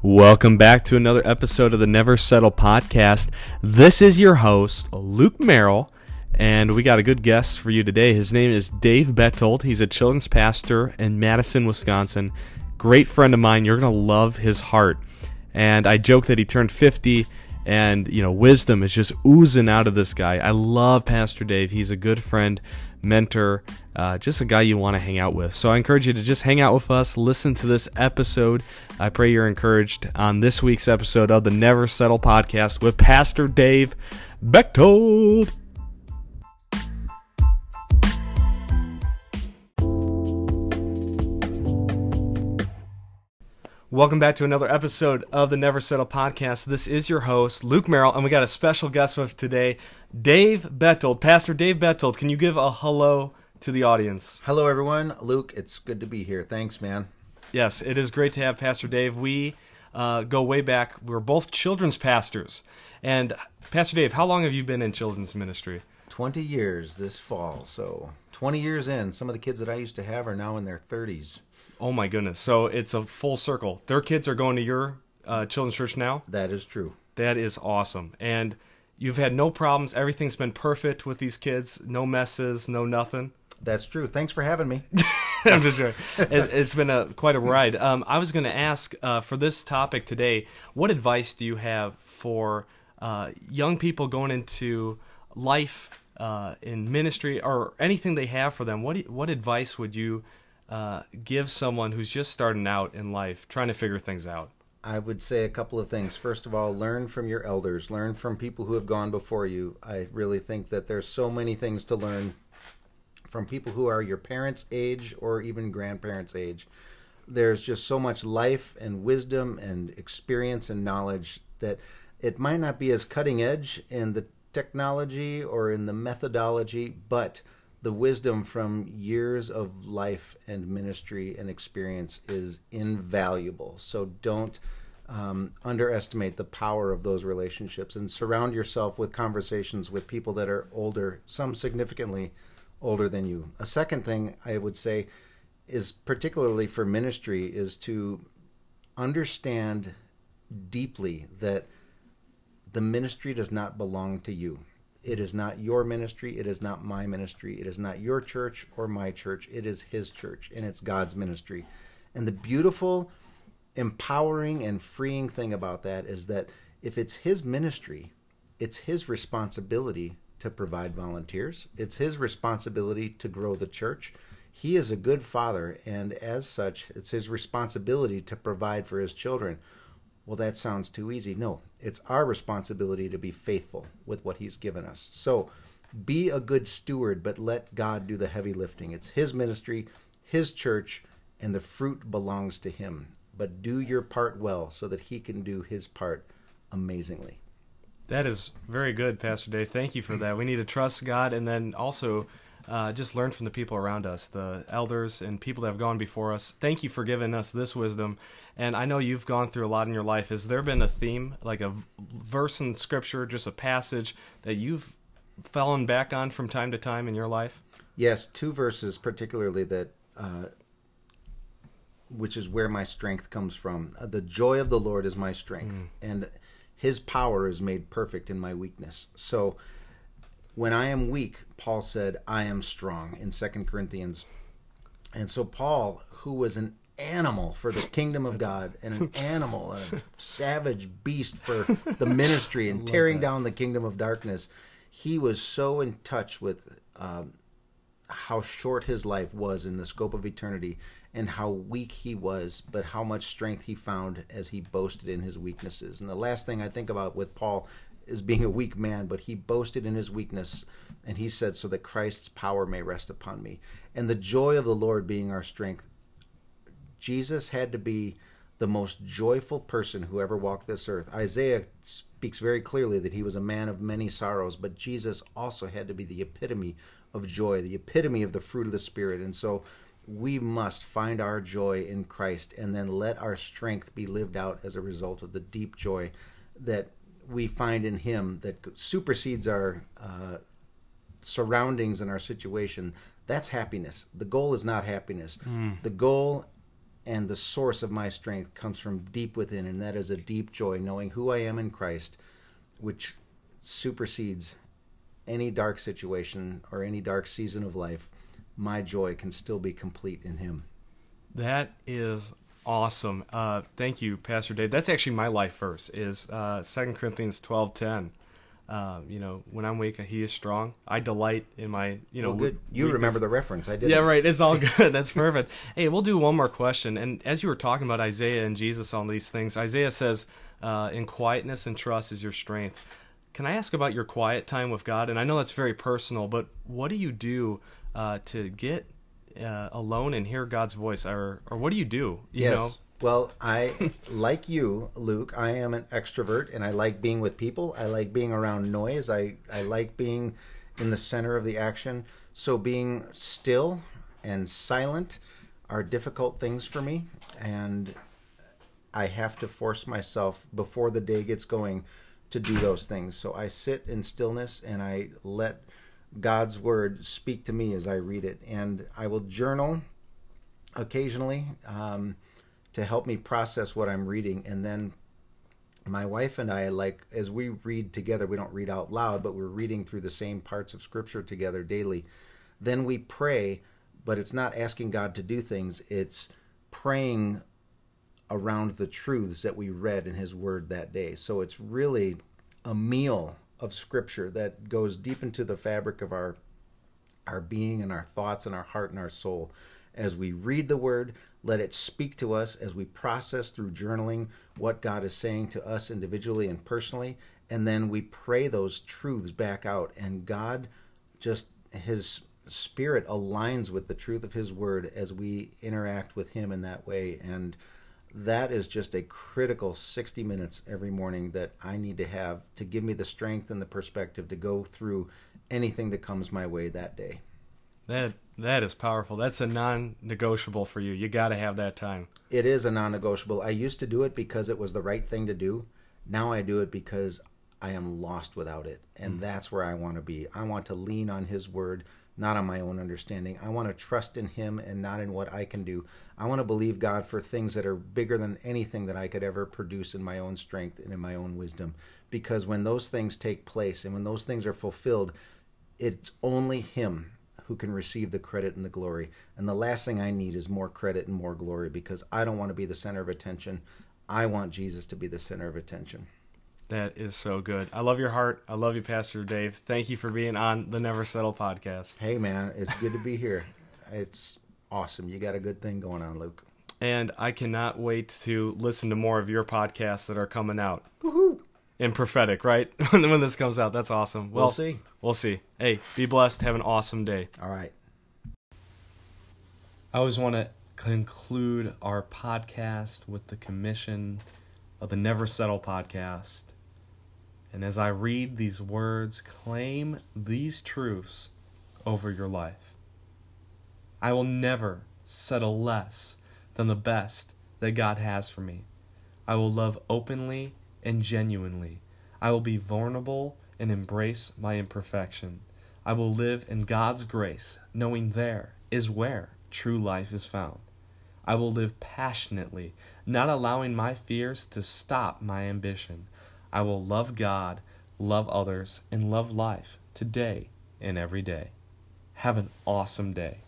Welcome back to another episode of the Never Settle podcast. This is your host, Luke Merrill, and we got a good guest for you today. His name is Dave Bechtold. He's a children's pastor in Madison, Wisconsin. Great friend of mine. You're going to love his heart. And I joke that he turned 50 and, you know, wisdom is just oozing out of this guy. I love Pastor Dave. He's a good friend mentor, uh, just a guy you want to hang out with. So I encourage you to just hang out with us, listen to this episode. I pray you're encouraged on this week's episode of the Never Settle podcast with Pastor Dave Bechtold. Welcome back to another episode of the Never Settle podcast. This is your host, Luke Merrill, and we got a special guest with today, Dave Bechtold. Pastor Dave Bechtold, can you give a hello to the audience? Hello, everyone. Luke, it's good to be here. Thanks, man. Yes, it is great to have Pastor Dave. We uh, go way back. We're both children's pastors. And, Pastor Dave, how long have you been in children's ministry? 20 years this fall. So, 20 years in. Some of the kids that I used to have are now in their 30s. Oh my goodness! So it's a full circle. Their kids are going to your uh, children's church now. That is true. That is awesome, and you've had no problems. Everything's been perfect with these kids. No messes. No nothing. That's true. Thanks for having me. I'm just sure. It, has been a quite a ride. Um, I was going to ask uh, for this topic today. What advice do you have for uh, young people going into life uh, in ministry or anything they have for them? What what advice would you uh, give someone who's just starting out in life, trying to figure things out? I would say a couple of things. First of all, learn from your elders, learn from people who have gone before you. I really think that there's so many things to learn from people who are your parents' age or even grandparents' age. There's just so much life and wisdom and experience and knowledge that it might not be as cutting edge in the technology or in the methodology, but the wisdom from years of life and ministry and experience is invaluable. So don't um, underestimate the power of those relationships and surround yourself with conversations with people that are older, some significantly older than you. A second thing I would say is particularly for ministry is to understand deeply that the ministry does not belong to you. It is not your ministry. It is not my ministry. It is not your church or my church. It is His church, and it's God's ministry. And the beautiful, empowering, and freeing thing about that is that if it's His ministry, it's His responsibility to provide volunteers, it's His responsibility to grow the church. He is a good father, and as such, it's His responsibility to provide for His children well, that sounds too easy. No, it's our responsibility to be faithful with what He's given us. So be a good steward, but let God do the heavy lifting. It's His ministry, His church, and the fruit belongs to Him. But do your part well so that He can do His part amazingly. That is very good, Pastor Dave. Thank you for that. We need to trust God and then also uh, just learn from the people around us, the elders and people that have gone before us. Thank you for giving us this wisdom. And I know you've gone through a lot in your life. Has there been a theme, like a verse in Scripture, just a passage that you've fallen back on from time to time in your life? Yes, two verses particularly that, uh, which is where my strength comes from. Uh, the joy of the Lord is my strength, mm. and His power is made perfect in my weakness. So when I am weak, Paul said, I am strong in Second Corinthians. And so Paul, who was an animal for the kingdom of God and an animal, a savage beast for the ministry and tearing that. down the kingdom of darkness, he was so in touch with um, how short his life was in the scope of eternity and how weak he was, but how much strength he found as he boasted in his weaknesses. And the last thing I think about with Paul as being a weak man, but he boasted in his weakness, and he said, So that Christ's power may rest upon me. And the joy of the Lord being our strength. Jesus had to be the most joyful person who ever walked this earth. Isaiah speaks very clearly that he was a man of many sorrows, but Jesus also had to be the epitome of joy, the epitome of the fruit of the Spirit. And so we must find our joy in Christ and then let our strength be lived out as a result of the deep joy that we find in Him that supersedes our uh, surroundings and our situation, that's happiness. The goal is not happiness. Mm. The goal and the source of my strength comes from deep within, and that is a deep joy, knowing who I am in Christ, which supersedes any dark situation or any dark season of life. My joy can still be complete in Him. That is awesome. Uh, thank you, Pastor Dave. That's actually my life verse. Is uh, Second Corinthians twelve ten. Um, you know, when I'm weak, he is strong. I delight in my, you know, well, good. You weakness. remember the reference? I did. Yeah, right. It's all good. That's perfect. hey, we'll do one more question. And as you were talking about Isaiah and Jesus on these things, Isaiah says, uh, "In quietness and trust is your strength." Can I ask about your quiet time with God? And I know that's very personal, but what do you do uh, to get uh, alone and hear God's voice, or or what do you do? You yes. Know? Well, I like you, Luke. I am an extrovert, and I like being with people. I like being around noise. I I like being in the center of the action. So being still and silent are difficult things for me, and I have to force myself before the day gets going to do those things. So I sit in stillness and I let God's word speak to me as I read it, and I will journal occasionally. Um, to help me process what I'm reading. And then my wife and I, like, as we read together, we don't read out loud, but we're reading through the same parts of Scripture together daily. Then we pray, but it's not asking God to do things, it's praying around the truths that we read in His Word that day. So it's really a meal of Scripture that goes deep into the fabric of our our being and our thoughts and our heart and our soul as we read the word, let it speak to us as we process through journaling what God is saying to us individually and personally. And then we pray those truths back out. And God just, His Spirit aligns with the truth of His Word as we interact with Him in that way. And that is just a critical 60 minutes every morning that I need to have to give me the strength and the perspective to go through anything that comes my way that day. That that is powerful. That's a non-negotiable for you. You got to have that time. It is a non-negotiable. I used to do it because it was the right thing to do. Now I do it because I am lost without it, and mm that's where I want to be. I want to lean on His word, not on my own understanding. I want to trust in Him and not in what I can do. I want to believe God for things that are bigger than anything that I could ever produce in my own strength and in my own wisdom. Because when those things take place and when those things are fulfilled, it's only Him who can receive the credit and the glory. And the last thing I need is more credit and more glory because I don't want to be the center of attention. I want Jesus to be the center of attention. That is so good. I love your heart. I love you, Pastor Dave. Thank you for being on the Never Settle podcast. Hey, man, it's good to be here. It's awesome. You got a good thing going on, Luke. And I cannot wait to listen to more of your podcasts that are coming out. Woohoo! and prophetic, right? when this comes out, that's awesome. Well, we'll see. We'll see. Hey, be blessed. Have an awesome day. All right. I always want to conclude our podcast with the commission of the Never Settle podcast. And as I read these words, claim these truths over your life. I will never settle less than the best that God has for me. I will love openly and genuinely. I will be vulnerable and embrace my imperfection. I will live in God's grace, knowing there is where true life is found. I will live passionately, not allowing my fears to stop my ambition. I will love God, love others, and love life today and every day. Have an awesome day.